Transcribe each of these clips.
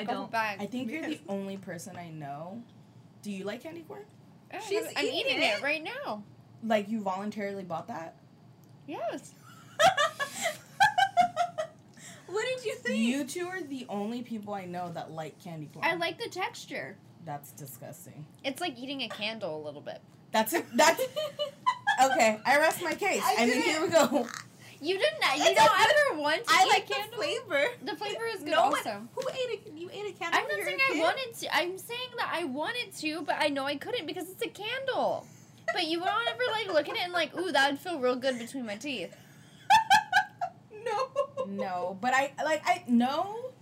I like a whole don't. bag. I think you're the only person I know. Do you like candy corn? I She's have- I'm eating eating it. it right now. Like you voluntarily bought that? Yes. what did you think? You two are the only people I know that like candy corn. I like the texture. That's disgusting. It's like eating a candle a little bit. That's it. That's okay. I rest my case. I I, mean, didn't- here we go. You didn't. You It's don't good- ever want to I eat like a the candle. flavor. The flavor is good No one- also. Who ate a you ate a candle? I'm not saying I wanted to. I'm saying that I wanted to, but I know I couldn't because it's a candle. But you don't ever like look at it and like, ooh, that would feel real good between my teeth. no. No, but I like I know,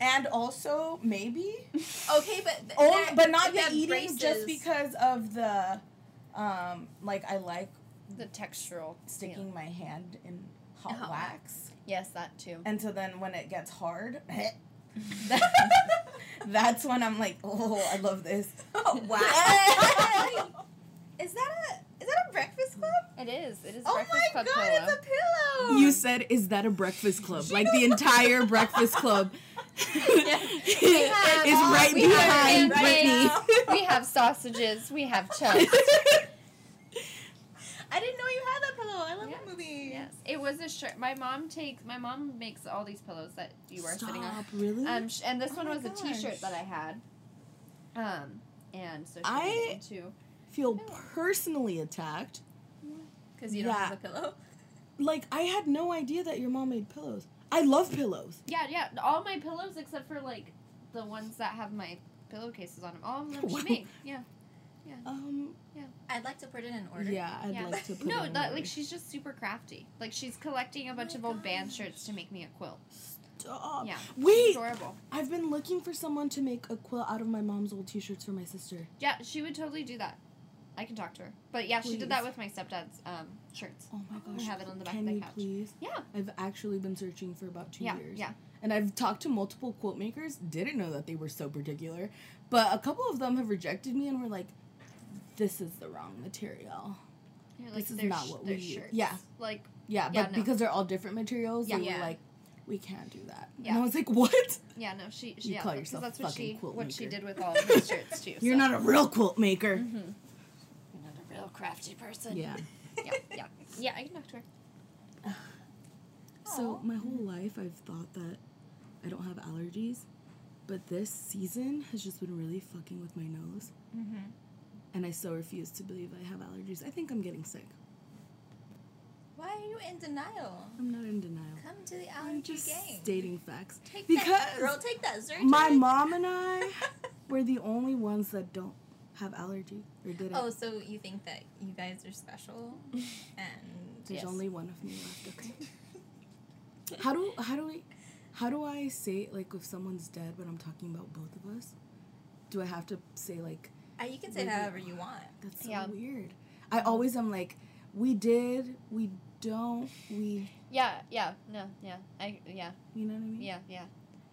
and also maybe, Okay, but th- oh, that- but not the eating braces- just because of the, um, like I like The textural sticking my hand in hot hot wax, Yes, that too. and so then when it gets hard, that's when I'm like, oh, I love this. Oh wow. is that a is that a breakfast club? It is. It is. Oh breakfast my club god, pillow. it's a pillow. You said, "Is that a breakfast club?" Like the entire breakfast club have- is right we behind pancakes. Brittany. we have sausages. We have toast. I didn't know you had that pillow. I love Yeah. that movie. Yes, it was a shirt. My mom takes. My mom makes all these pillows that you are sitting on. Stop, really? Um, sh- and this Oh one was a T-shirt that I had. Um, and so she I- into. feel personally attacked. Because you don't Yeah. have a pillow. Like I had no idea that your mom made pillows. I love pillows. Yeah, yeah. All my pillows except for like the ones that have my pillowcases on them. All of them she made. Yeah. Um, I'd like to put it in order. yeah, I'd yeah. like to put no, it in that order. like she's just super crafty. Like she's collecting a bunch my of old band shirts to make me a quilt. Stop. Yeah. Wait, Adorable. I've been looking for someone to make a quilt out of my mom's old T-shirts for my sister. Yeah, she would totally do that. I can talk to her. But yeah, she did that with my stepdad's um, shirts. Oh my I gosh! have it on the back Can of the you couch. please? Yeah. I've actually been searching for about two Yeah, years. yeah. And I've talked to multiple quilt makers. Didn't know that they were so particular, but a couple of them have rejected me and were like, "This is the wrong material." You're This is not what they're we use. shirts. Yeah. Like Yeah, but Yeah, no. because they're all different materials, Yeah. they Yeah. were like, "We can't do that." Yeah. And I was like, "What? yeah, no, she, she You yeah, call yourself that's what fucking she quilt what she did with all of his shirts too. You're so. not a real quilt maker." Mhm. You're not a real crafty person. Yeah. yeah, yeah, yeah. I can talk to her. So Aw. my whole life I've thought that I don't have allergies, but this season has just been really fucking with my nose, Mm-hmm. And I still refuse to believe I have allergies. I think I'm getting sick. Why are you in denial? I'm not in denial. Come to the I'm allergy just game. stating facts. Take because that, girl. Take that surgery. My mom and I were the only ones that don't have allergy or did it. Oh, so you think that you guys are special, and There's yes. only one of me left. Okay. how do how do I how do I say like if someone's dead but I'm talking about both of us? Do I have to say like Uh, you can say it however you want. that's so Yeah. weird? I always am like we did, we don't, we Yeah, yeah, no, yeah, I yeah, you know what I mean? yeah, yeah.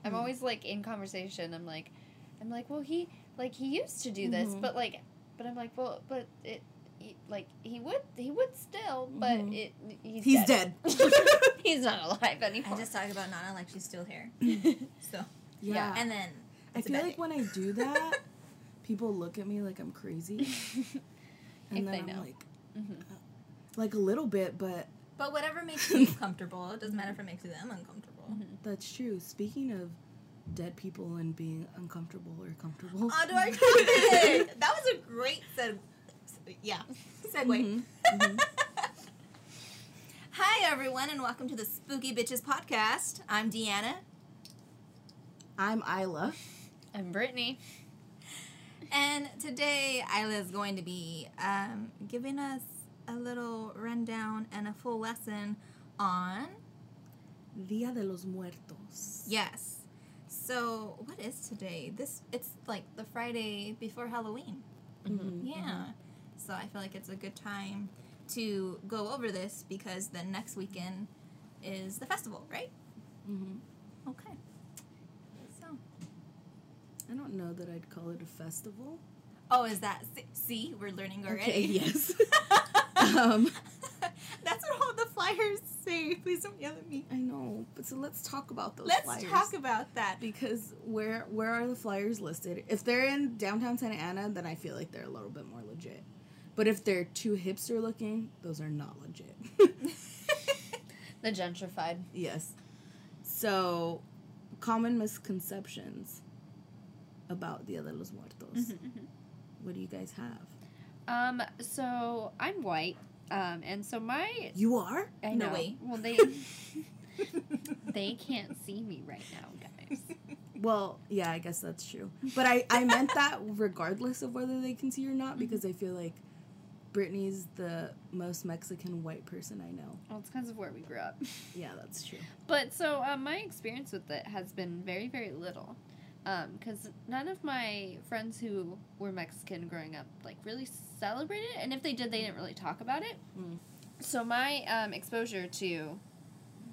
I'm Hmm. always like in conversation. I'm like, I'm like, well, he like he used to do this, Mhm. but like, but I'm like, well, but it. He, like he would, he would still, but Mhm. it he's, He's dead. dead. he's not alive anymore. I just talk about Nana like she's still here. So Yeah. and then I feel like day. when I do that, people look at me like I'm crazy. And If then they I'm know. like Mhm. like a little bit, but But whatever makes you comfortable, it doesn't matter if it makes them uncomfortable. Mhm. that's true. Speaking of dead people and being uncomfortable or comfortable. On to our topic. that was a great seg. Yeah, segue. Mhm, mhm. Hi everyone, and welcome to the Spooky Bitches podcast. I'm Deanna, I'm Isla. I'm Brittany. And today Isla is going to be um, giving us a little rundown and a full lesson on Dia de los Muertos. yes. So what is today? This it's like the Friday before Halloween. Mhm, Yeah. So I feel like it's a good time to go over this because the next weekend is the festival, right? mhm. Okay. So. I don't know that I'd call it a festival. Oh, is that see? We're learning already. Okay, yes. um, That's what all the flyers say. Please don't yell at me. I know, but so let's talk about those flyers. Let's flyers. talk about that. because where where are the flyers listed? If they're in downtown Santa Ana, then I feel like they're a little bit more legit. But if they're too hipster looking, those are not legit. The gentrified. yes. So, common misconceptions about Dia de los Muertos. What do you guys have? Um, so I'm white. Um, and so my You are? I No know. way. Well, they they can't see me right now, guys. Well, yeah, I guess that's true. But I, I meant that regardless of whether they can see or not because I feel like Brittany's the most Mexican white person I know. Well, it's because of where we grew up. Yeah, that's true. But so um, my experience with it has been very, very little. Because none of my friends who were Mexican growing up like really celebrated it, and if they did, they didn't really talk about it. Mm. So my um, exposure to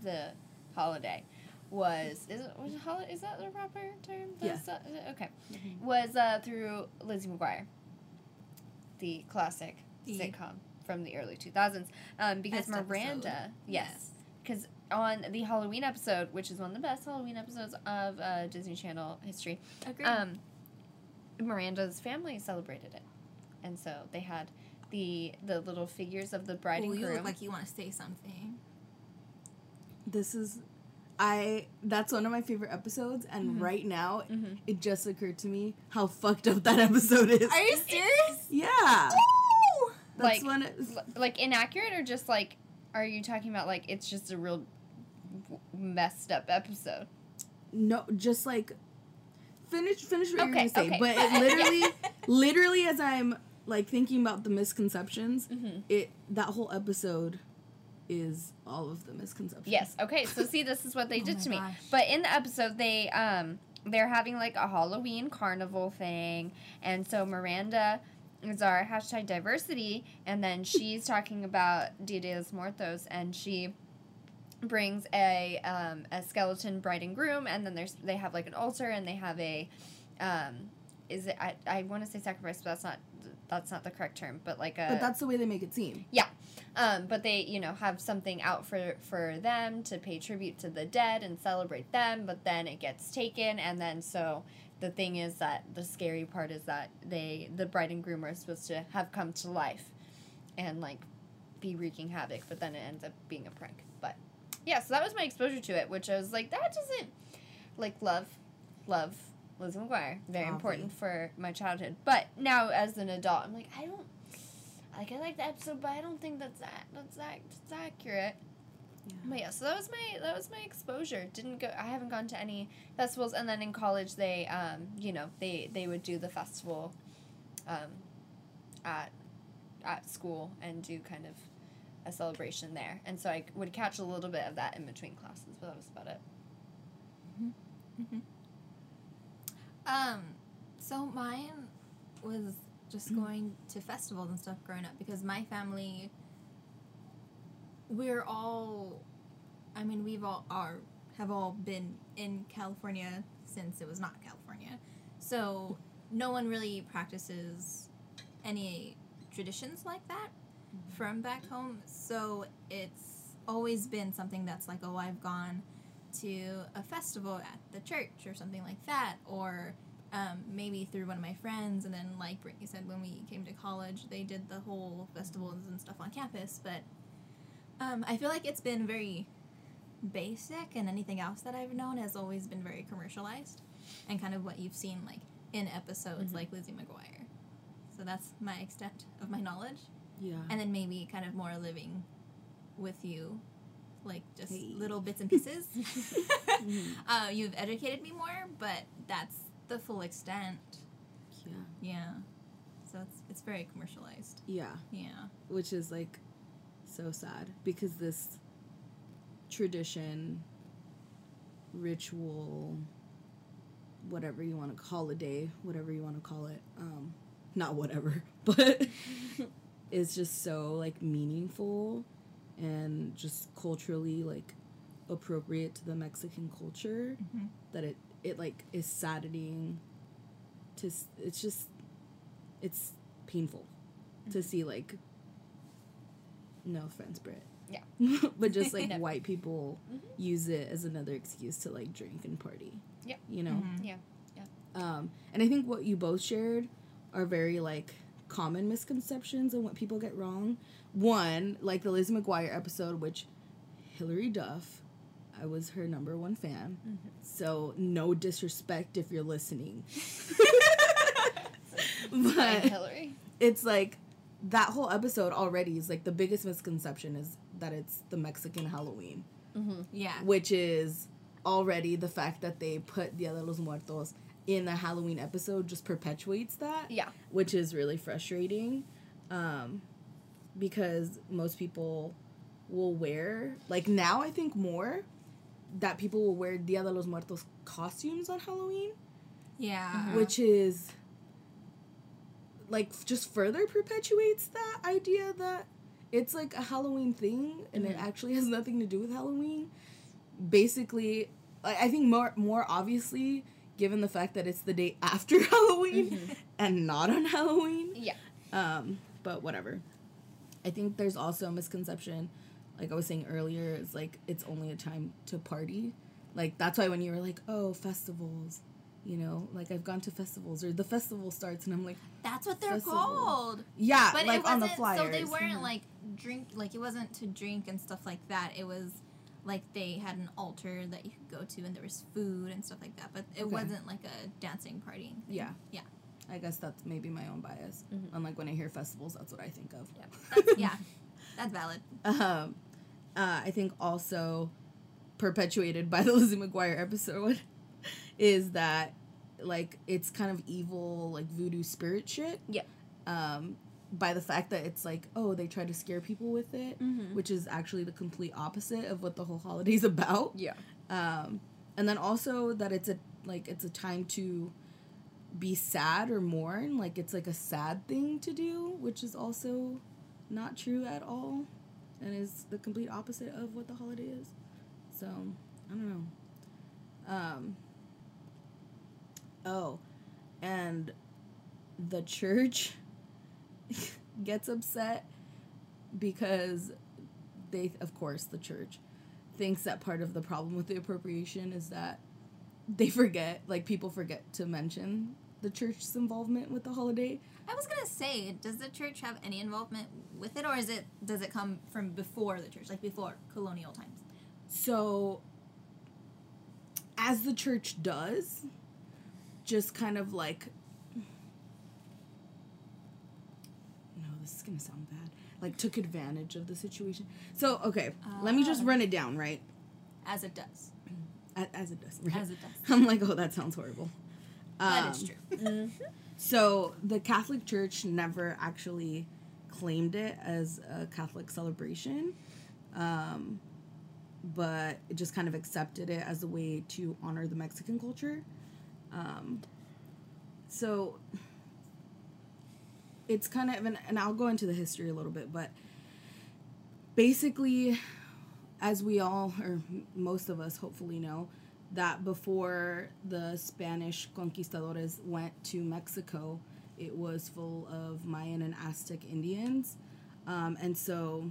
the holiday was is it, was it holi- is that the proper term? The Yeah. okay. Was uh, through Lizzie McGuire, the classic The- sitcom from the early two thousands. Um, because Best Miranda, episode. yes, because on the Halloween episode, which is one of the best Halloween episodes of uh, Disney Channel history, Agreed. um, Miranda's family celebrated it, and so they had the the little figures of the bride Ooh, and groom. you look like you want to say something. This is I that's one of my favorite episodes and Mhm. right now Mhm. it just occurred to me how fucked up that episode is. Are you serious? yeah. Ooh! That's Like- one like inaccurate or just like are you talking about like it's just a real w- messed up episode no just like finish finish what you're Okay, gonna say. okay. But it literally literally as I'm like thinking about the misconceptions, mm-hmm. it that whole episode is all of the misconceptions. yes okay so see this is what they Oh did my to me but in the episode they um they're having like a halloween carnival thing and so miranda is our hashtag diversity and then she's talking about dia de los muertos and she brings a um, a skeleton bride and groom and then there's they have like an altar and they have a um is it i, I want to say sacrifice but that's not that's not the correct term but like a But that's the way they make it seem. Yeah, um, but they, you know, have something out for for them to pay tribute to the dead and celebrate them. But then it gets taken, and then so the thing is that the scary part is that they, the bride and groom, are supposed to have come to life, and like be wreaking havoc. But then it ends up being a prank. Yeah, so that was my exposure to it, which I was like, that doesn't like love, love. Lizzie McGuire, very important for my childhood. But now, as an adult, I'm like, I don't like I like the episode, but I don't think that's that that's that that's accurate. Yeah. But yeah, so that was my that was my exposure. Didn't go. I haven't gone to any festivals, and then in college they, um, you know, they they would do the festival, um, at at school and do kind of a celebration there, and so I would catch a little bit of that in between classes, but that was about it. Mm-hmm. Mm-hmm. Um, so mine was just mm-hmm. going to festivals and stuff growing up because my family, we're all, I mean, we've all are have all been in California since it was not California, so no one really practices any traditions like that from back home. So it's always been something that's like, oh, I've gone to a festival at the church or something like that, or um, maybe through one of my friends. And then, like Brittany said, when we came to college, they did the whole festivals and stuff on campus. But um, I feel like it's been very basic, and anything else that I've known has always been very commercialized and kind of what you've seen like in episodes Mhm. like Lizzie McGuire. So that's my extent of my knowledge Yeah. and then maybe kind of more living with you like just Hey. little bits and pieces Mhm. uh, you've educated me more but that's the full extent yeah. yeah so it's it's very commercialized Yeah. yeah which is like so sad because this tradition ritual whatever you want to call a day, whatever you want to call it um not whatever but it's just so like meaningful and just culturally like appropriate to the mexican culture Mhm. that it it like is saddening to it's just it's painful to see like No offense, Brit. Yeah. but just like No. white people Mhm. use it as another excuse to like drink and party. yeah You know? Mhm. Yeah. Um, and I think what you both shared are very like common misconceptions and what people get wrong. One, like the Lizzie McGuire episode, which Hilary Duff, I was her number one fan. Mhm. So no disrespect if you're listening. But Hillary. it's like that whole episode already is like the biggest misconception is that it's the Mexican Halloween, Mm-hmm. Yeah. which is already the fact that they put Dia de los Muertos in the Halloween episode just perpetuates that, Yeah. which is really frustrating um, because most people will wear, like now I think more that people will wear Dia de los Muertos costumes on Halloween Yeah. Mhm. which is like just further perpetuates that idea that it's like a Halloween thing and it Mhm. actually has nothing to do with Halloween. Basically, I I think more more obviously given the fact that it's the day after Halloween Mhm. and not on Halloween. Yeah. Um, but whatever. I think there's also a misconception, like I was saying earlier, is like it's only a time to party. Like that's why when you were like, oh, festivals, you know, like I've gone to festivals or the festival starts and I'm like, That's what they're Festival. called. yeah, But like it on wasn't the flyers. so they weren't Mhm. like drink like it wasn't to drink and stuff like that. It was like they had an altar that you could go to and there was food and stuff like that. But it Okay. wasn't like a dancing partying. thing. Yeah. Yeah. I guess that's maybe my own bias. Mhm. Unlike when I hear festivals, that's what I think of. Yeah. That's, yeah. That's valid. Um, uh, I think also perpetuated by the Lizzie McGuire episode is that like it's kind of evil, like voodoo spirit shit. Yeah. Um, by the fact that it's like, oh, they try to scare people with it, Mm-hmm. which is actually the complete opposite of what the whole holiday's about. Yeah. Um, and then also that it's a like it's a time to be sad or mourn, like it's like a sad thing to do, which is also not true at all, and is the complete opposite of what the holiday is. So I don't know. Um. Oh, and the church gets upset because they, of course, the church thinks that part of the problem with the appropriation is that they forget, like people forget to mention the church's involvement with the holiday. I was gonna say, does the church have any involvement with it, or is it does it come from before the church, like before colonial times? So, as the church does, just kind of like. No, this is gonna sound bad. Like, took advantage of the situation. So, okay, let me just Ah. run it down, right? As it does. As it does. Right? As it does. I'm like, oh, that sounds horrible. That Um, is true. Mm-hmm. So the Catholic Church never actually claimed it as a Catholic celebration, um, but it just kind of accepted it as a way to honor the Mexican culture. Um, so it's kind of, and, and I'll go into the history a little bit, but basically, as we all, or most of us hopefully know, that before the Spanish conquistadores went to Mexico, it was full of Mayan and Aztec Indians. Um, and so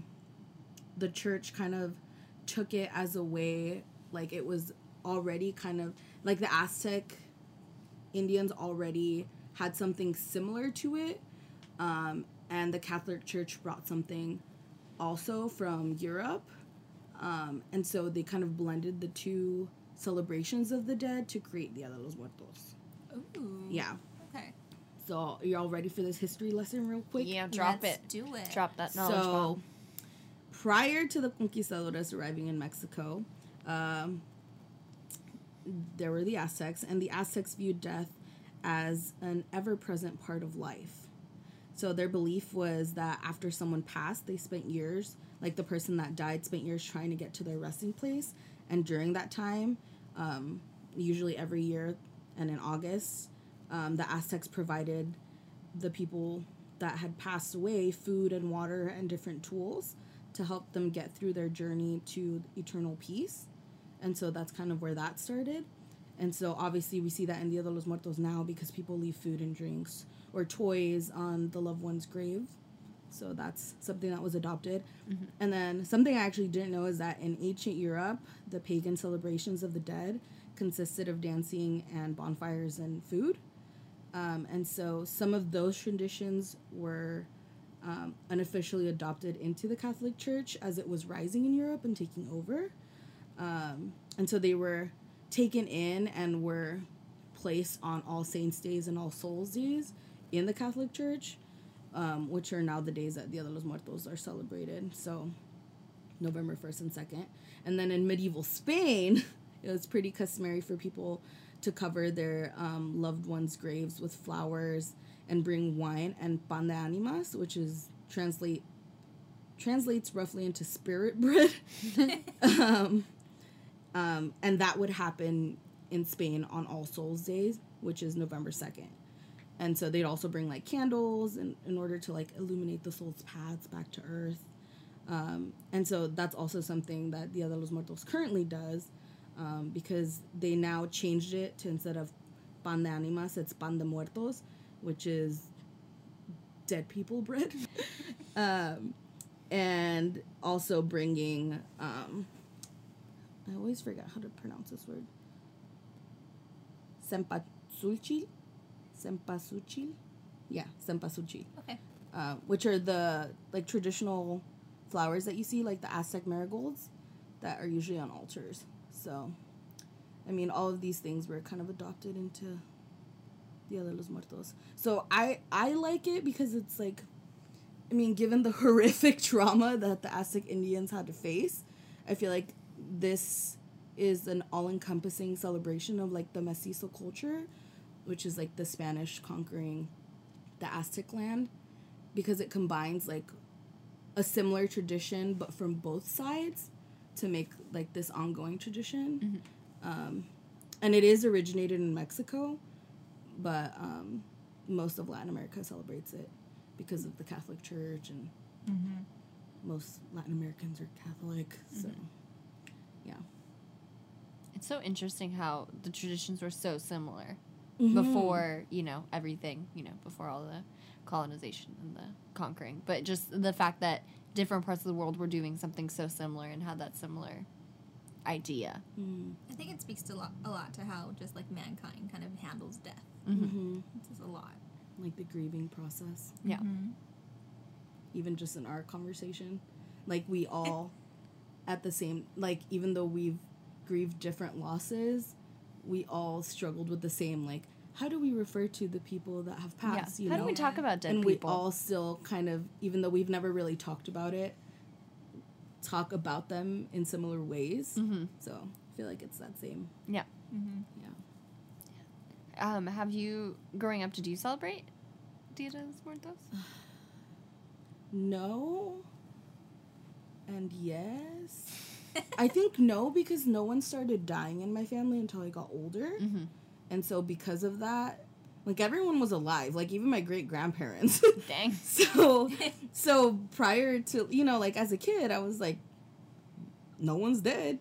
the church kind of took it as a way, like it was already kind of like the Aztec Indians already had something similar to it. Um, and the Catholic Church brought something also from Europe. Um, and so they kind of blended the two celebrations of the dead to create the Dia de los Muertos. Ooh. Yeah. Okay. So you all ready for this history lesson real quick? Yeah, drop Let's it. Do it. Drop that knowledge So, bomb. prior to the conquistadores arriving in Mexico, um, there were the Aztecs, and the Aztecs viewed death as an ever present part of life. So, their belief was that after someone passed, they spent years, like the person that died, spent years trying to get to their resting place. And during that time, um, usually every year and in August, um, the Aztecs provided the people that had passed away food and water and different tools to help them get through their journey to eternal peace. And so that's kind of where that started. And so obviously we see that in Dia de los Muertos now because people leave food and drinks or toys on the loved one's grave. So that's something that was adopted. Mhm. And then something I actually didn't know is that in ancient Europe, the pagan celebrations of the dead consisted of dancing and bonfires and food. Um, and so some of those traditions were um, unofficially adopted into the Catholic Church as it was rising in Europe and taking over. Um, and so they were taken in and were placed on All Saints Days and All Souls Days in the Catholic Church, um, which are now the days that Dia de los Muertos are celebrated. So November 1st and 2nd. And then in medieval Spain, it was pretty customary for people to cover their um, loved ones' graves with flowers and bring wine and pan de animas, which is translate translates roughly into spirit bread. um, um, and that would happen in Spain on All Souls Days, which is November 2nd. And so they'd also bring like candles in, in order to like illuminate the soul's paths back to earth. Um, and so that's also something that Dia de los Muertos currently does um, because they now changed it to instead of pan de animas, it's pan de muertos, which is dead people bread. um, and also bringing, um, I always forget how to pronounce this word. Cempasúchil? Cempasúchil? Yeah, Cempasúchil Okay. uh, which are the like traditional flowers that you see, like the Aztec marigolds, that are usually on altars. So, I mean, all of these things were kind of adopted into Dia de los Muertos. So I I like it because it's like, I mean, given the horrific trauma that the Aztec Indians had to face, I feel like this is an all-encompassing celebration of like the mestizo culture, which is like the Spanish conquering the Aztec land because it combines like a similar tradition but from both sides to make like this ongoing tradition. Um, and it is originated in mexico but um, most of latin america celebrates it because of the catholic church and Mm-hmm. most latin americans are catholic so yeah. It's so interesting how the traditions were so similar Mhm. before, you know, everything, you know, before all the colonization and the conquering. But just the fact that different parts of the world were doing something so similar and had that similar idea. Mm. I think it speaks to a lot, a lot to how just like mankind kind of handles death. Mhm. Mhm. It says a lot. like the grieving process Yeah. Mhm. even just in our conversation like we all at the same like even though we've grieved different losses we all struggled with the same like how do we refer to the people that have passed yeah. you How know do we talk about dead and people? we all still kind of even though we've never really talked about it talk about them in similar ways hmm so i feel like it's that same Mhm. Yeah. Um, have you, growing up, did you celebrate Dia de los Muertos? no and yes i think no because no one started dying in my family until i got older Mm-hmm. And so because of that, like everyone was alive, like even my great grandparents. Dang. so so prior to you know, like as a kid, I was like, no one's dead.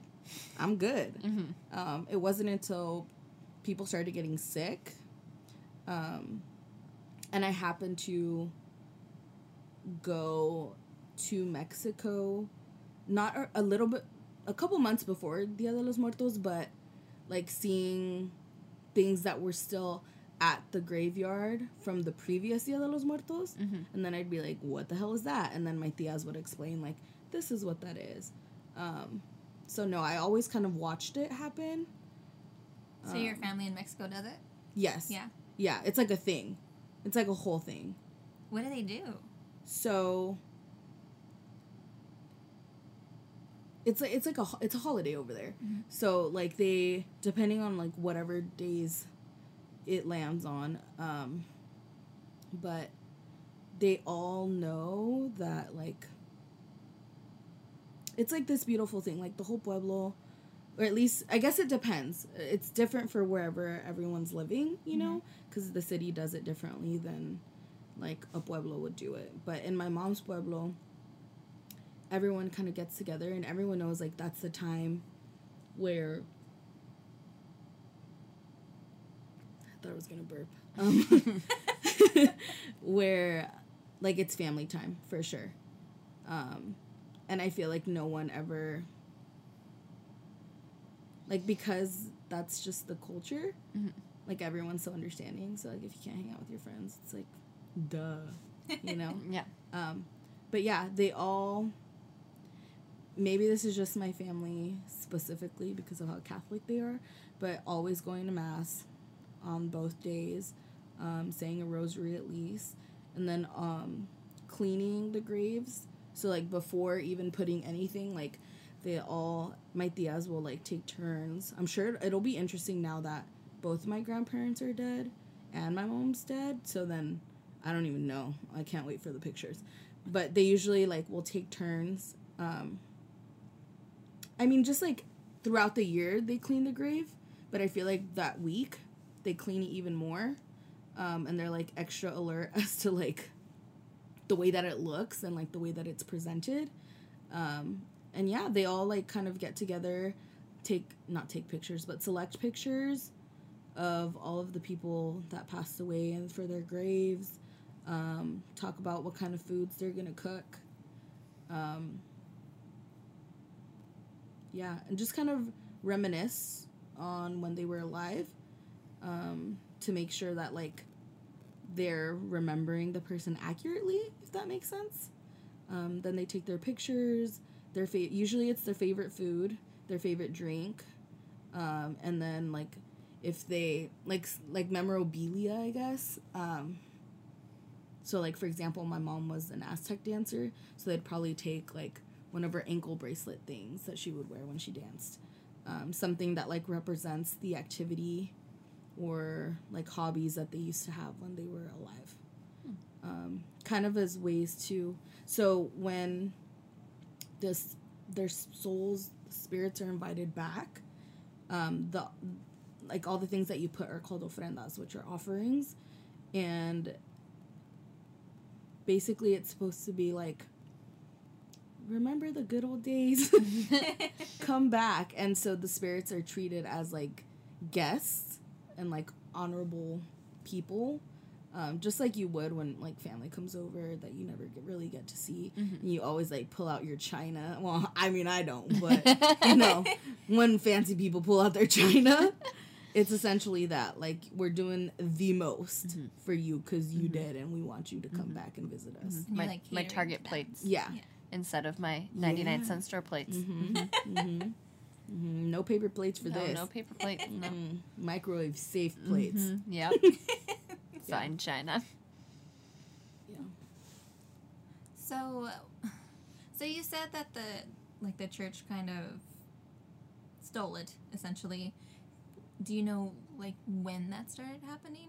I'm good. Mm-hmm. Um, it wasn't until people started getting sick, um, and I happened to go to Mexico, not a, a little bit, a couple months before Dia de los Muertos, but like seeing things that were still at the graveyard from the previous Dia de los Muertos, Mhm. and then I'd be like, "What the hell is that?" And then my tias would explain like, "This is what that is." Um, so no, I always kind of watched it happen. So your Um, family in Mexico does it? Yes. Yeah. Yeah, it's like a thing. It's like a whole thing. What do they do? So it's like it's like a it's a holiday over there. Mhm. So like they depending on like whatever days it lands on um but they all know that like it's like this beautiful thing like the whole pueblo or at least I guess it depends. It's different for wherever everyone's living, you know, because the city does it differently than like a pueblo would do it. But in my mom's pueblo, everyone kind of gets together and everyone knows like that's the time where I thought I was gonna burp. Um, where like it's family time for sure. Um, and I feel like no one ever like because that's just the culture. Mhm. Like everyone's so understanding. So like if you can't hang out with your friends, it's like duh, you know. Yeah. Um, but yeah, they all. Maybe this is just my family specifically because of how Catholic they are, but always going to mass on both days, um, saying a rosary at least, and then um, cleaning the graves. So like before even putting anything, like they all my tias will like take turns. I'm sure it'll be interesting now that both my grandparents are dead and my mom's dead. So then I don't even know. I can't wait for the pictures. But they usually like will take turns. Um, I mean, just like throughout the year they clean the grave, but I feel like that week they clean it even more, um, and they're like extra alert as to like the way that it looks and like the way that it's presented. Um, and yeah, they all like kind of get together, take not take pictures, but select pictures of all of the people that passed away and for their graves um, talk about what kind of foods they're gonna cook. Um, yeah, and just kind of reminisce on when they were alive um, to make sure that like they're remembering the person accurately, if that makes sense. Um, then they take their pictures. Their fa- usually it's their favorite food, their favorite drink, um, and then like if they like like memorabilia, I guess. Um, so like for example, my mom was an Aztec dancer, so they'd probably take like one of her ankle bracelet things that she would wear when she danced, um, something that like represents the activity or like hobbies that they used to have when they were alive. Um, kind of as ways to so when this their souls spirits are invited back, um, the like all the things that you put are called ofrendas, which are offerings, and basically it's supposed to be like remember the good old days come back and so the spirits are treated as like guests and like honorable people um, just like you would when like family comes over that you never get, really get to see Mhm. and you always like pull out your china well i mean i don't but you know when fancy people pull out their china it's essentially that like we're doing the most Mhm. for you because you Mhm. did and we want you to come Mhm. back and visit us And you're, my like, my Target plates yeah Yeah. Instead of my 99 Yeah. cent store plates. mm-hmm. mm-hmm. hmm no paper plates for no, this no paper plates. No. Mm, microwave safe plates Mhm, Yep. Yeah. Fine China. yeah So, so you said that the like the church kind of stole it essentially. Do you know like when that started happening?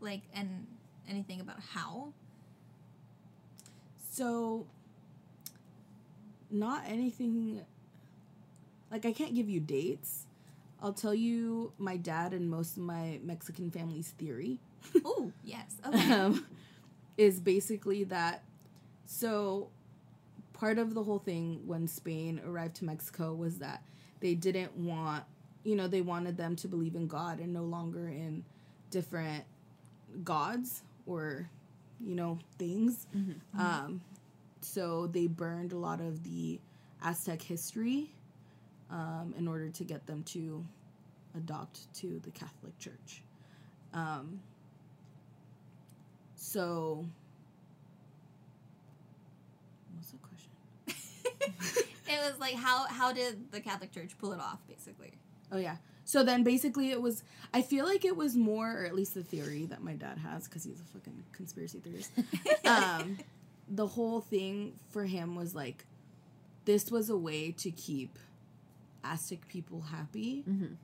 Like and anything about how? So, not anything. Like, I can't give you dates. I'll tell you my dad and most of my Mexican family's theory oh yes. Okay. um, is basically that. So, part of the whole thing when Spain arrived to Mexico was that they didn't want, you know, they wanted them to believe in God and no longer in different gods or, you know, things. Mhm. Um, so they burned a lot of the Aztec history um, in order to get them to adopt to the Catholic Church. Um, so, what's the question? it was like how how did the Catholic Church pull it off basically? Oh yeah. So then basically it was I feel like it was more or at least the theory that my dad has cuz he's a fucking conspiracy theorist. um the whole thing for him was like this was a way to keep Aztec people happy Mhm.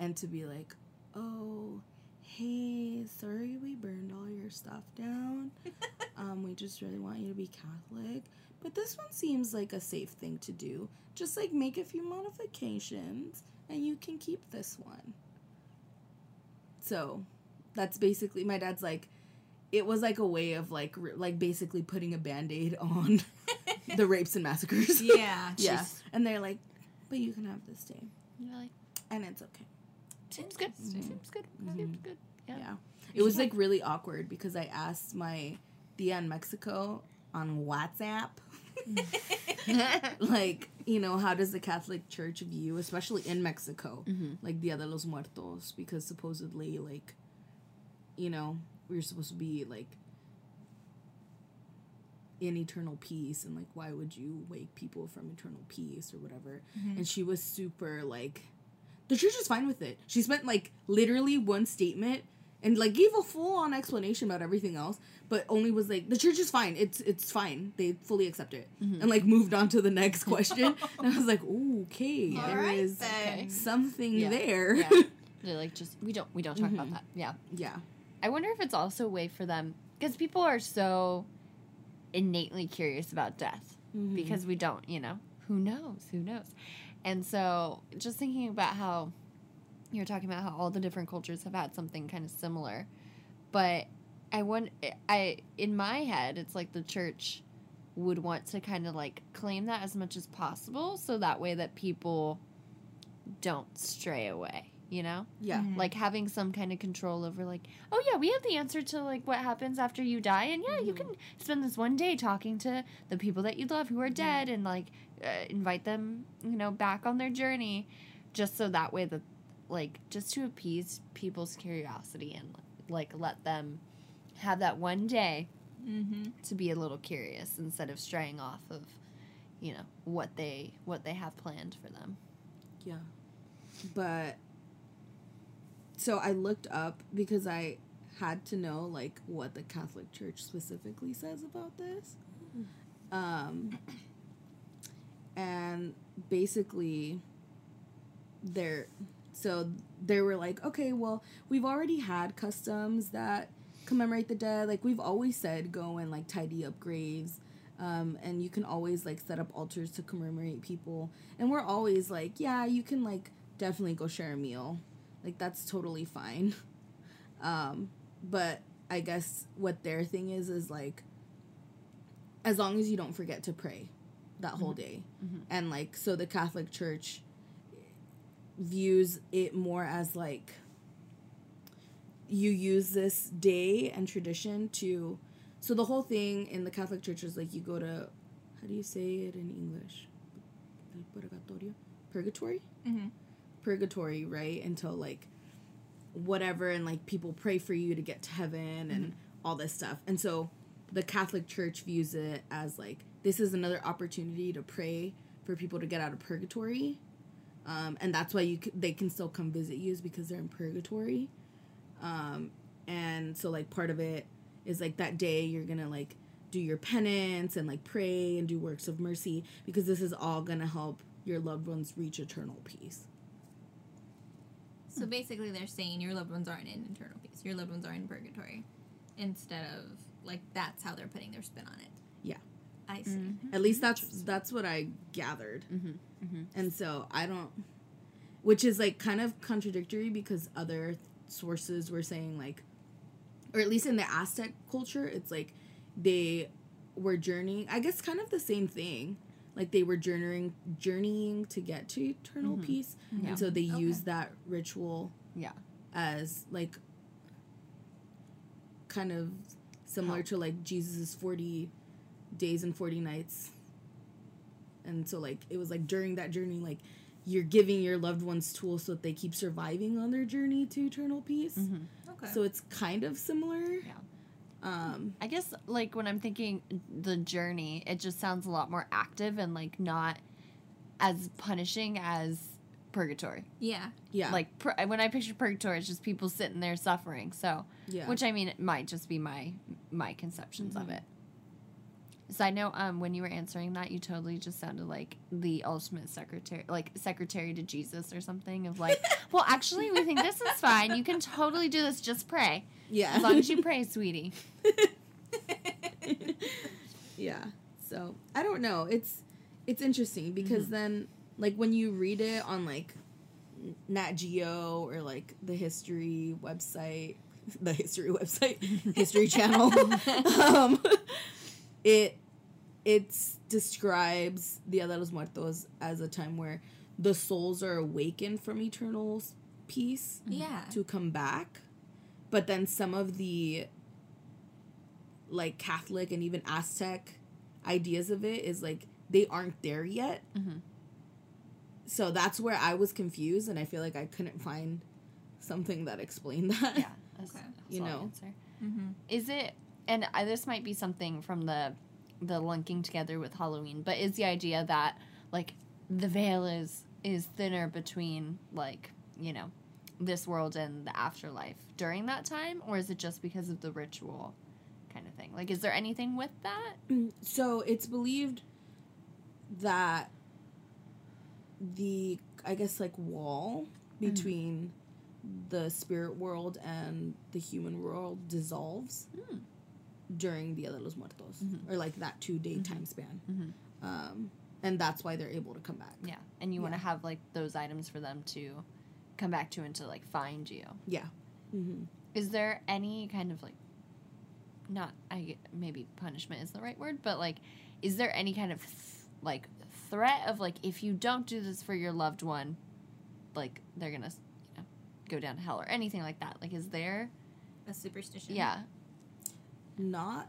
and to be like, "Oh, hey, sorry we burned all your stuff down. um we just really want you to be Catholic." But this one seems like a safe thing to do. Just like make a few modifications and you can keep this one. So, that's basically my dad's like it was like a way of like like basically putting a band-aid on the rapes and massacres. yeah. yeah. Jeez. And they're like, "But you can have this day like, and it's okay." seems good. Mm-hmm. Seems good. Mhm. Seems good. Yeah. Yeah. It was like really awkward because I asked my Tia in Mexico on WhatsApp. Mm. like, you know, how does the Catholic Church view, especially in Mexico, mm-hmm. like Dia de los Muertos? Because supposedly, like, you know, we are supposed to be like in eternal peace, and like, why would you wake people from eternal peace or whatever? Mm-hmm. And she was super like, the church is fine with it. She spent like literally one statement and like gave a full on explanation about everything else, but only was like the church is fine. It's it's fine. They fully accept it, mm-hmm. and like moved on to the next question. and I was like, "Ooh, okay, All there right is something Yeah. there." yeah. They're like just we don't we don't talk about mm-hmm. that. Yeah. yeah, I wonder if it's also a way for them because people are so innately curious about death Mhm. because we don't, you know, who knows, who knows. And so just thinking about how you're talking about how all the different cultures have had something kind of similar, but I want I in my head it's like the church would want to kind of like claim that as much as possible so that way that people don't stray away, you know? yeah, Mhm. like having some kind of control over like oh yeah we have the answer to like what happens after you die and yeah you Mhm. can spend this one day talking to the people that you love who are dead and like uh, invite them you know back on their journey just so that way that like just to appease people's curiosity and like let them have that one day Mm-hmm. to be a little curious instead of straying off of you know what they what they have planned for them yeah. But so I looked up because I had to know like what the Catholic Church specifically says about this. Um, and basically, they're so they were like, okay, well, we've already had customs that commemorate the dead. Like we've always said, go and like tidy up graves. Um, and you can always like set up altars to commemorate people. And we're always like, yeah, you can like definitely go share a meal. Like that's totally fine. Um, but I guess what their thing is is like as long as you don't forget to pray that whole day. Mhm. And like so the Catholic Church views it more as like you use this day and tradition to so the whole thing in the Catholic Church is like you go to how do you say it in English? Purgatorio? Purgatory? Mm-hmm. Purgatory, right? Until like whatever, and like people pray for you to get to heaven and all this stuff. And so the Catholic Church views it as like this is another opportunity to pray for people to get out of purgatory. Um, and that's why you c- they can still come visit you is because they're in purgatory. Um, and so like part of it is like that day you're gonna like do your penance and like pray and do works of mercy because this is all gonna help your loved ones reach eternal peace. So basically, they're saying your loved ones aren't in eternal peace. Your loved ones are in purgatory, instead of like that's how they're putting their spin on it. Yeah. I see. At least that's that's what I gathered. Mhm, mhm. And so I don't which is like kind of contradictory because other sources were saying like or at least in the Aztec culture it's like they were journeying I guess kind of the same thing. Like they were journeying journeying to get to eternal Mhm. peace. Yeah. And so they Okay. used that ritual Yeah. as like kind of similar Help. to like Jesus's 40 days and 40 nights. And so like it was like during that journey like you're giving your loved ones tools so that they keep surviving on their journey to eternal peace. Mhm. Okay. So it's kind of similar. Yeah. Um I guess like when I'm thinking the journey, it just sounds a lot more active and like not as punishing as purgatory. yeah. yeah. Like pur- when I picture purgatory, it's just people sitting there suffering. So, yeah. which I mean, it might just be my my conceptions of Mhm. It. Side note: Um, when you were answering that, you totally just sounded like the ultimate secretary, like secretary to Jesus or something. Of like, well, actually, we think this is fine. You can totally do this. Just pray, yeah. as long as you pray, sweetie. yeah. So I don't know. It's it's interesting because Mhm. then like when you read it on like Nat Geo or like the history website, the history website, History Channel, um, it it describes Dia de los Muertos as a time where the souls are awakened from eternal peace Yeah. to come back but then some of the like Catholic and even Aztec ideas of it is like they aren't there yet. Mhm. So that's where I was confused, and I feel like I couldn't find something that explained that. Yeah. That's, Okay. that's You know. answer. Mm-hmm. Is it? And I, this might be something from the the linking together with Halloween, but is the idea that like the veil is is thinner between like you know this world and the afterlife during that time, or is it just because of the ritual kind of thing? Like, is there anything with that? So it's believed that the I guess like wall between the spirit world and the human world dissolves Hmm. During Dia de los Muertos Mhm. or like that two day Mhm. time span. Mhm. Um, and that's why they're able to come back. Yeah, and you want to have like those items for them to come back to and to like find you. Yeah. Mm-hmm. Is there any kind of like not I get- maybe punishment is the right word, but like is there any kind of th- like threat of like if you don't do this for your loved one, like they're going to, you know, go down to hell or anything like that? Like is there A superstition. Yeah. Not,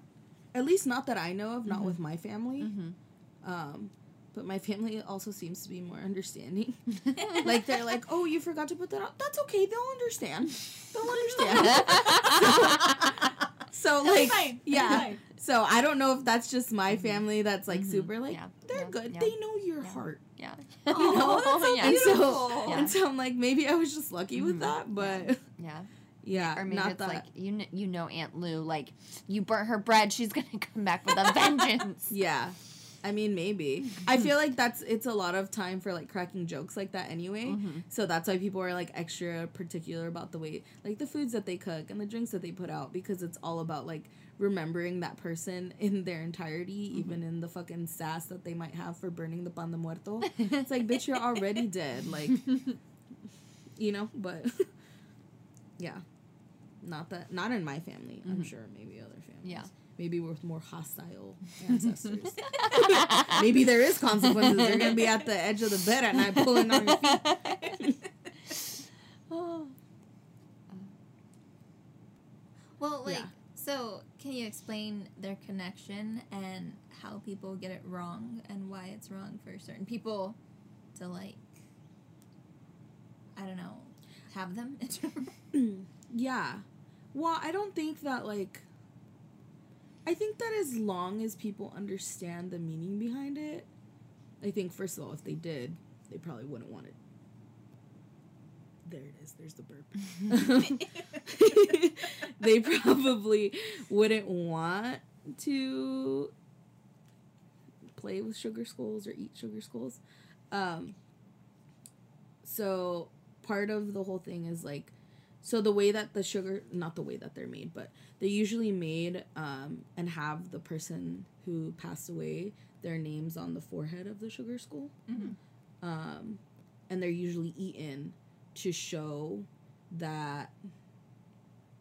at least not that I know of, not Mhm. with my family. Mhm. Um, but my family also seems to be more understanding. like they're like, "Oh, you forgot to put that out. That's okay. They'll understand. They'll understand." so like, fine. yeah. So I don't know if that's just my family that's like Mhm. super like Yeah. they're Yeah. good. Yeah. They know your heart. yeah. Oh, know? that's so Yeah. And so. And so I'm like, maybe I was just lucky with Mhm. that, but Yeah. Yeah, Or maybe not it's that. like you kn- you know Aunt Lou like you burnt her bread, she's to come back with a vengeance. Yeah. I mean, maybe. I feel like that's it's a lot of time for like cracking jokes like that anyway. Mhm. So that's why people are like extra particular about the way like the foods that they cook and the drinks that they put out because it's all about like remembering that person in their entirety, Mm-hmm. even in the fucking sass that they might have for burning the pan de muerto. It's like, bitch, you're already dead. Like, you know, but yeah. Not that, not in my family. I'm Mhm. sure maybe other families. Yeah. Maybe with more hostile ancestors. maybe there is consequences. They're gonna be at the edge of the bed at night pulling on your feet. Oh. Well, like, Yeah. so can you explain their connection and how people get it wrong and why it's wrong for certain people to like, I don't know, have them? Yeah. Well, I don't think that like I think that as long as people understand the meaning behind it, I think first of all, if they did, they probably wouldn't want it. There it is. There's the burp. they probably wouldn't want to play with sugar skulls or eat sugar skulls. Um, so part of the whole thing is like so the way that the sugar not the way that they're made but they're usually made um, and have the person who passed away their names on the forehead of the sugar skull Mhm. um, and they're usually eaten to show that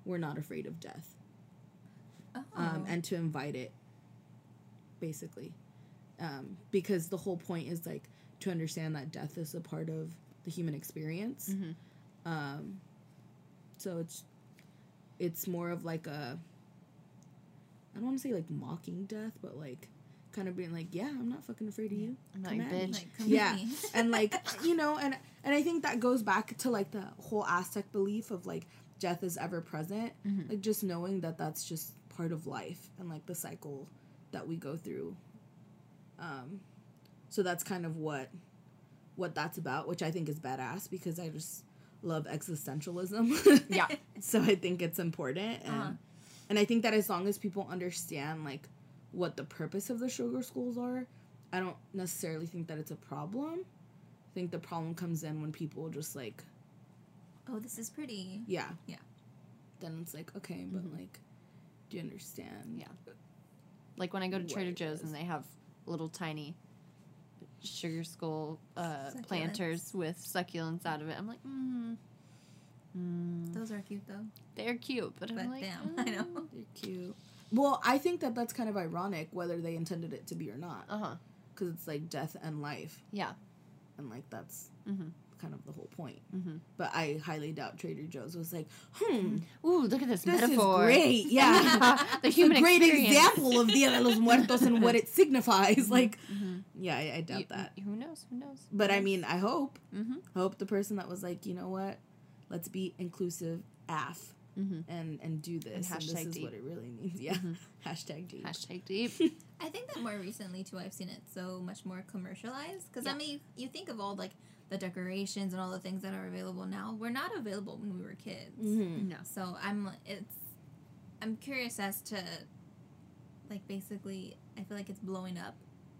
we're not afraid of death oh. um, and to invite it basically um, because the whole point is like to understand that death is a part of the human experience Mhm. So it's it's more of like a I don't want to say like mocking death, but like kind of being like, yeah, I'm not fucking afraid of you. I'm Come like, at me. bitch. like, yeah. and like you know, and and I think that goes back to like the whole Aztec belief of like death is ever present, Mhm. like just knowing that that's just part of life and like the cycle that we go through. Um, so that's kind of what what that's about, which I think is badass because I just love existentialism. Yeah. so I think it's important and Uh-huh. and I think that as long as people understand like what the purpose of the sugar skulls are, I don't necessarily think that it's a problem. I think the problem comes in when people just like, oh, this is pretty. yeah. Yeah. Then it's like, okay, but Mhm. like do you understand? Yeah. Like when I go to Trader Joe's and they have little tiny sugar skull uh, planters with succulents out of it. I'm like, mm, mm. Those are cute though. they're cute, but, But I'm like, damn, I know. They're cute. Well, I think that that's kind of ironic whether they intended it to be or not Uh huh. because it's like death and life Yeah. and like that's Mm-hmm. Kind of the whole point. Mhm. But I highly doubt Trader Joe's was like, hmm, Ooh, look at this, this metaphor. is great. Yeah, the human a great experience. example of Dia de los Muertos and what it signifies. Like, Mhm. yeah, I, I doubt You- that. Who knows? Who knows? But I mean, I hope, Mm-hmm. hope the person that was like, you know what, let's be inclusive, af, Mm-hmm. and and do this. And, this hashtag is deep. what it really means. Yeah, Mhm. hashtag deep. Hashtag deep. I think that more recently too, I've seen it so much more commercialized. Because Yeah. I mean, you think of all like the decorations and all the things that are available now. Were not available when we were kids. Mhm. no. So I'm it's I'm curious as to like basically I feel like it's blowing up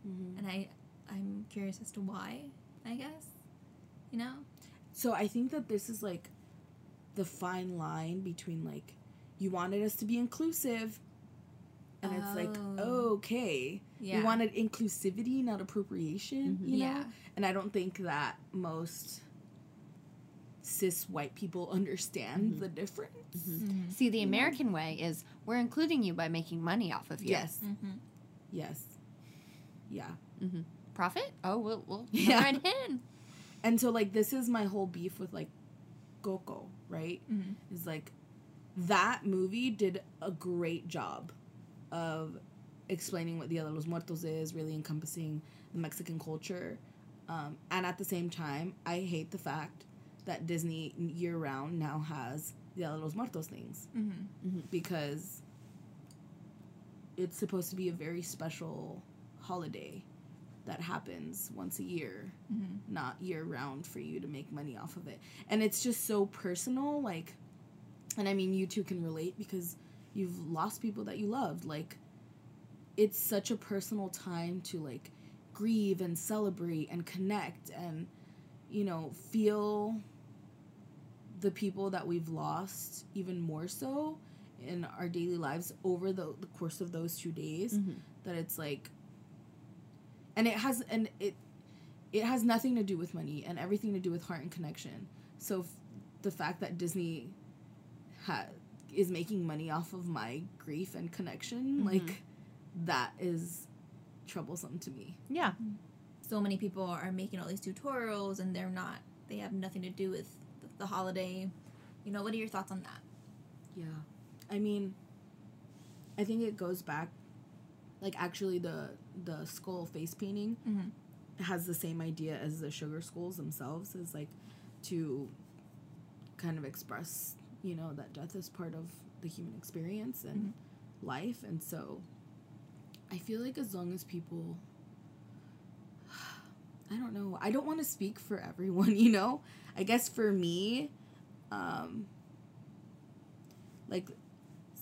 Mhm. and I I'm curious as to why, I guess. You know? So I think that this is like the fine line between like you wanted us to be inclusive and it's like Oh. okay Yeah. you wanted inclusivity not appropriation Mhm. you know Yeah. and i don't think that most cis white people understand Mhm. the difference Mm-hmm. See, the American way is we're including you by making money off of you. yes Mm-hmm. yes yeah Profit? Oh, we'll we'll come Yeah. right in. and so like this is my whole beef with like Coco, right Mm-hmm. is like that movie did a great job of explaining what Dia de los Muertos is, really encompassing the Mexican culture. Um, and at the same time, I hate the fact that Disney year round now has Dia de los Muertos things Mm-hmm. because it's supposed to be a very special holiday that happens once a year Mm-hmm. not year round for you to make money off of it. And it's just so personal, like and I mean you two can relate because you've lost people that you loved. Like it's such a personal time to like grieve and celebrate and connect and you know, feel the people that we've lost even more so in our daily lives over the, the course of those two days Mhm. that it's like and it has and it it has nothing to do with money and everything to do with heart and connection so f- the fact that disney ha- is making money off of my grief and connection Mhm. like that is troublesome to me Yeah. So many people are making all these tutorials and they're not they have nothing to do with the, the holiday. You know, what are your thoughts on that? yeah i mean i think it goes back like actually the the skull face painting Mm-hmm. has the same idea as the sugar skulls themselves is like to kind of express you know that death is part of the human experience and life. And so i feel like as long as people i don't know i don't want to speak for everyone you know? I guess for me um like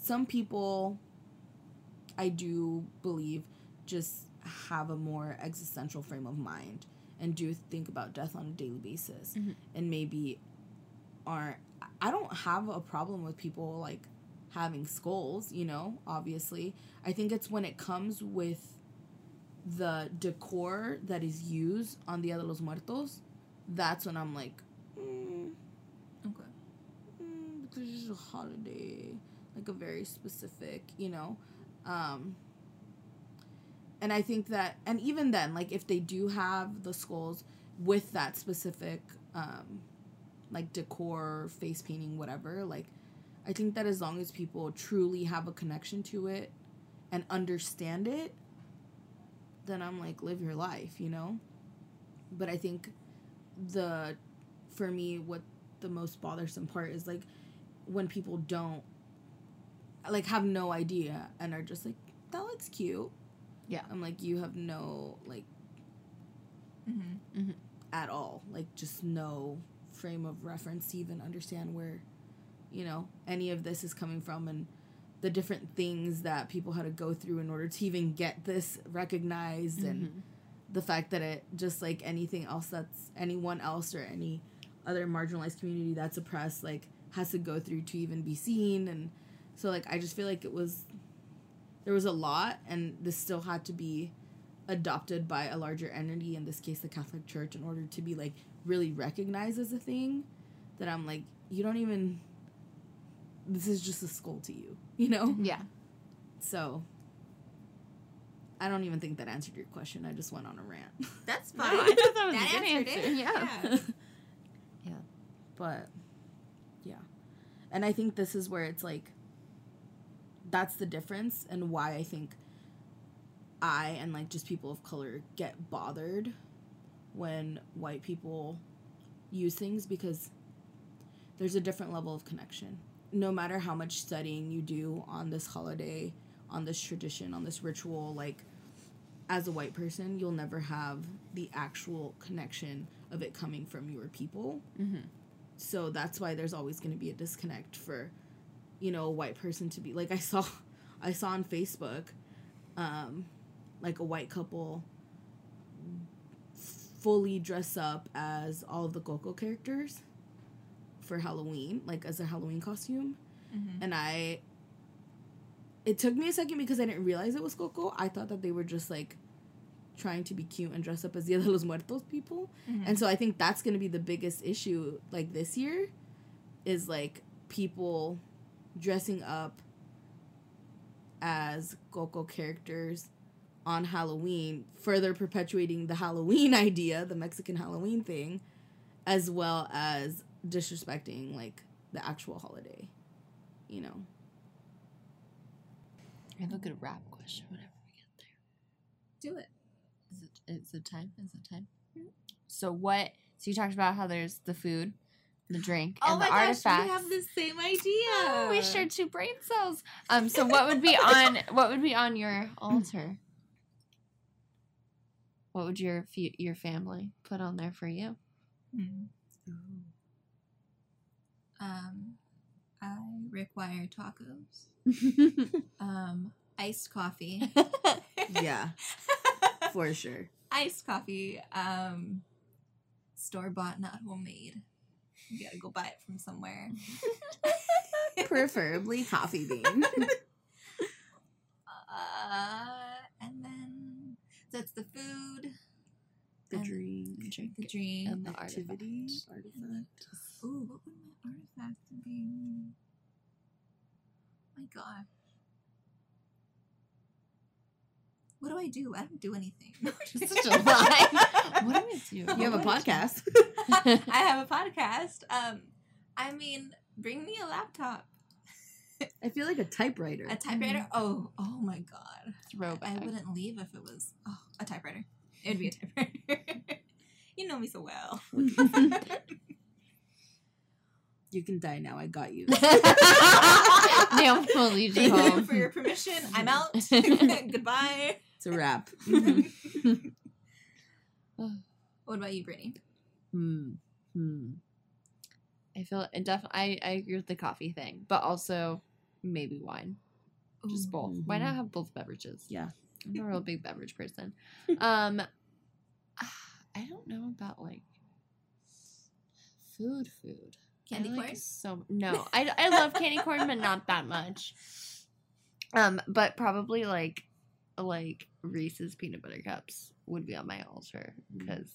some people i do believe just have a more existential frame of mind and do think about death on a daily basis Mhm. and maybe aren't i don't have a problem with people like having skulls you know obviously i think it's when it comes with the decor that is used on Dia de los Muertos that's when i'm like mm, Okay. mm, because it's just a holiday, like a very specific, you know. Um, and I think that, and even then, like if they do have the skulls with that specific, um, like decor, face painting, whatever, like I think that as long as people truly have a connection to it and understand it, then I'm like, live your life, you know? But I think the, for me, what the most bothersome part is like when people don't like have no idea and are just like that looks cute Yeah. i'm like you have no like Mm-hmm. at all like just no frame of reference to even understand where you know any of this is coming from and the different things that people had to go through in order to even get this recognized and Mhm. the fact that it just like anything else that's anyone else or any other marginalized community that's oppressed like has to go through to even be seen and so like i just feel like it was there was a lot and this still had to be adopted by a larger entity in this case the catholic church in order to be like really recognized as a thing that i'm like you don't even this is just a skull to you you know Yeah. so i don't even think that answered your question i just went on a rant That's No, fine. I thought that was that a good answered answer. it. Yeah. yeah. But yeah. And I think this is where it's like that's the difference and why I think I and like just people of color get bothered when white people use things because there's a different level of connection. No matter how much studying you do on this holiday, on this tradition, on this ritual, like as a white person, you'll never have the actual connection of it coming from your people. Mm-hmm. So that's why there's always going to be a disconnect for, you know, a white person to be like I saw, I saw on Facebook, um, like a white couple fully dress up as all the Coco characters for Halloween, like as a Halloween costume. Mm-hmm. And I, it took me a second because I didn't realize it was Coco. I thought that they were just like trying to be cute and dress up as Dia de los Muertos people. Mm-hmm. And so I think that's going to be the biggest issue like this year is like people dressing up as Coco characters on Halloween, further perpetuating the Halloween idea, the Mexican Halloween thing, as well as disrespecting like the actual holiday. You know. I have a good rap question whenever we get there. Do it. Is it is it time? Is it time? So what so you talked about how there's the food, the drink, Oh and the artifacts. we have the same idea. Oh, we share two brain cells. Um so what would be on what would be on your altar? What would your your family put on there for you? Hmm. Um, I require tacos. Um, iced coffee. Yeah, for sure. iced coffee. Um, store bought, not homemade. You gotta go buy it from somewhere. Preferably coffee bean. Uh, and then so it's the food, the And- drink, Drink the drink. and the activity, artifact. artifact. Ooh, what would my artifact be? My gosh. What do I do? I don't do anything. Such a lie. What do we do? You have a What would you- podcast. I have a podcast. Um, I mean, bring me a laptop, I feel like a typewriter. a typewriter. Oh, oh my god! Throwback. I wouldn't leave if it was oh a typewriter. It would be a typewriter. you know me so well. you can die now. I got you. Nail will lead you Thank you home. for your permission. I'm out. Goodbye. It's a wrap. What about you, Brittany? Hmm. Hmm. I feel it definitely. I, I agree with the coffee thing, but also maybe wine. Just both. Why not Mhm. have both beverages? Yeah. I'm a real big beverage person. Um, I don't know about like food. Food. Candy I like corn? So no, I I love candy corn, but not that much. Um, but probably like like Reese's peanut butter cups would be on my altar Mm. because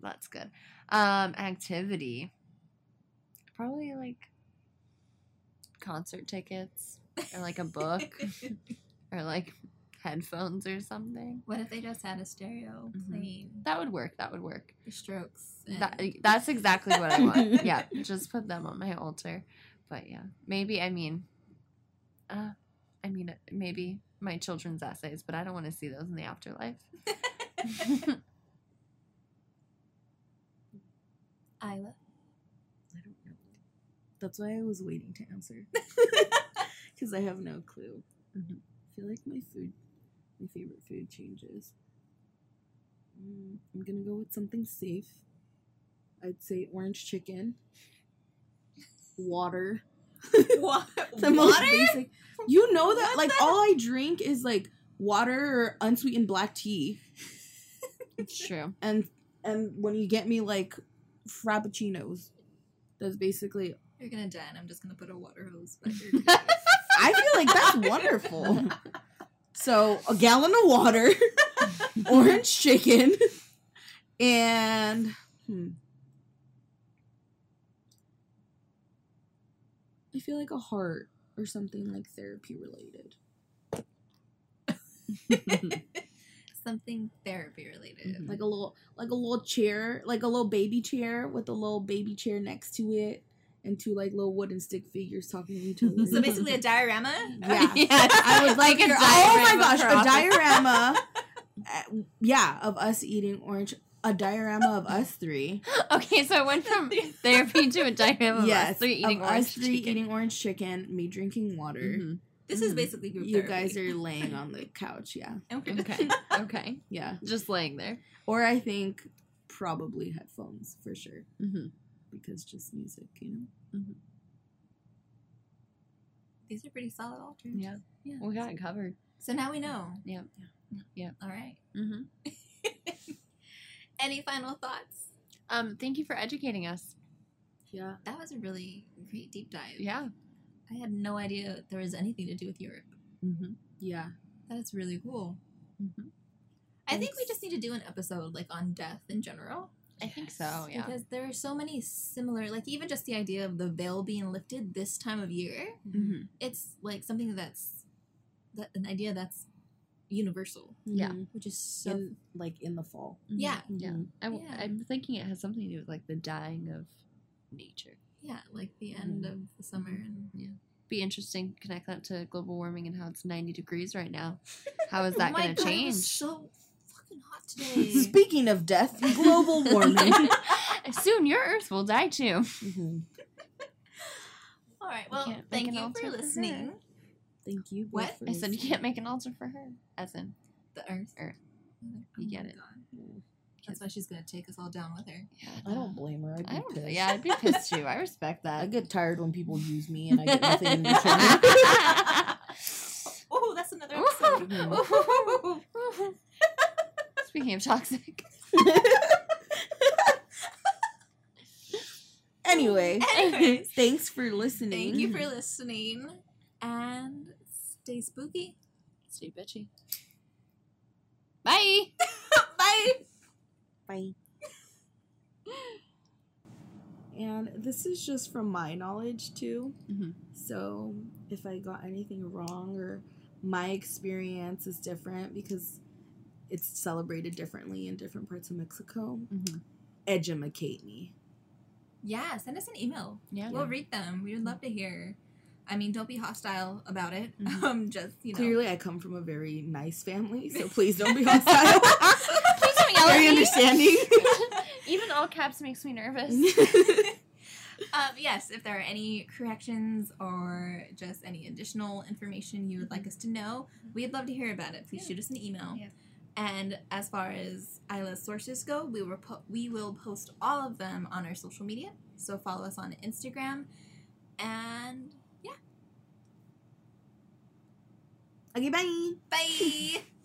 that's good. Um, activity. Probably like concert tickets or like a book or like headphones or something. What if they just had a stereo Mhm. playing That would work. That would work. the Strokes? and- That, that's exactly what I want. yeah, just put them on my altar. But yeah, maybe I mean, uh, I mean maybe my children's essays, but I don't want to see those in the afterlife. Isla. I don't know. That's why I was waiting to answer. Because I have no clue. Mhm. I feel like my food, my favorite food changes. Mm, I'm gonna go with something safe. I'd say orange chicken. Water. What? The most basic. You know that like all I drink is like water or unsweetened black tea. it's true. And and when you get me like frappuccinos, that's basically You're gonna die, and I'm just gonna put a water hose. But you're. I feel like that's wonderful. So a gallon of water, orange chicken, and hmm. I feel like a heart or something like therapy related. something therapy related. Like a little like a little chair, like a little baby chair with a little baby chair next to it, and two like little wooden stick figures talking to each other. So basically, a diorama. Yeah. Yes. I was like Like a your, oh my gosh, a diorama. uh, yeah, of us eating orange. A diorama of us three. okay, so I went from therapy to a diagram of yes, us three eating of orange us three chicken. eating orange chicken. Me drinking water. Mhm. This is Mhm. basically group You therapy. guys are laying on the couch. Yeah, okay. Okay. Okay. yeah. Just laying there. Or I think probably headphones for sure Mm-hmm. Because just music, you know. These are pretty solid altars. Yeah. Yeah. We got it covered. So now we know. Yep. Yeah. Yep. All right. Mm-hmm. Any final thoughts? Um, thank you for educating us. Yeah. That was a really great deep dive. Yeah. I had no idea there was anything to do with Europe. Mm-hmm. Yeah. That's really cool. Mm-hmm. I think we just need to do an episode like on death in general. I think so. Yeah. Because there are so many similar, like even just the idea of the veil being lifted this time of year, Mm-hmm. it's like something that's that an idea that's universal, Yeah. Mhm. which is so In, like in the fall. yeah, Yeah. Mhm. I, w- Yeah. I'm thinking it has something to do with like the dying of nature. yeah, like the end Mhm. of the summer and yeah. Be interesting connect that to global warming and how it's 90 degrees right now. How is that oh going to change? was so fucking hot today. Speaking of death, global warming. Soon your Earth will die too. Mhm. All right, well, can't thank you altar for for listening. Thank you. What? I said you can't make an altar for her. As in, The Earth. Earth. Oh You get it. God. That's why she's gonna take us all down with her. yeah, I don't blame her. I'd be I don't, pissed. yeah, I'd be pissed too. I respect that. I get tired when people use me and I get nothing in return. Oh, that's another Ooh. episode. Ooh. Speaking of toxic. anyway, Anyways, thanks for listening. thank you for listening, and stay spooky. Stay bitchy. Bye. Bye. Bye. And this is just from my knowledge too. Mhm. So if I got anything wrong or my experience is different because it's celebrated differently in different parts of Mexico, Mhm. educate me. Yeah, send us an email. Yeah. We'll read them. We would love to hear. I mean, don't be hostile about it. Mhm. Um, just you know. Clearly, I come from a very nice family, so please don't be hostile. Please don't yell at very me. understanding. Even all caps makes me nervous. um, yes, if there are any corrections or just any additional information you would like us to know, we'd love to hear about it. Please Yeah. shoot us an email. Yeah. And as far as Isla's sources go, we will po- we will post all of them on our social media. So follow us on Instagram, and yeah, okay, bye. bye.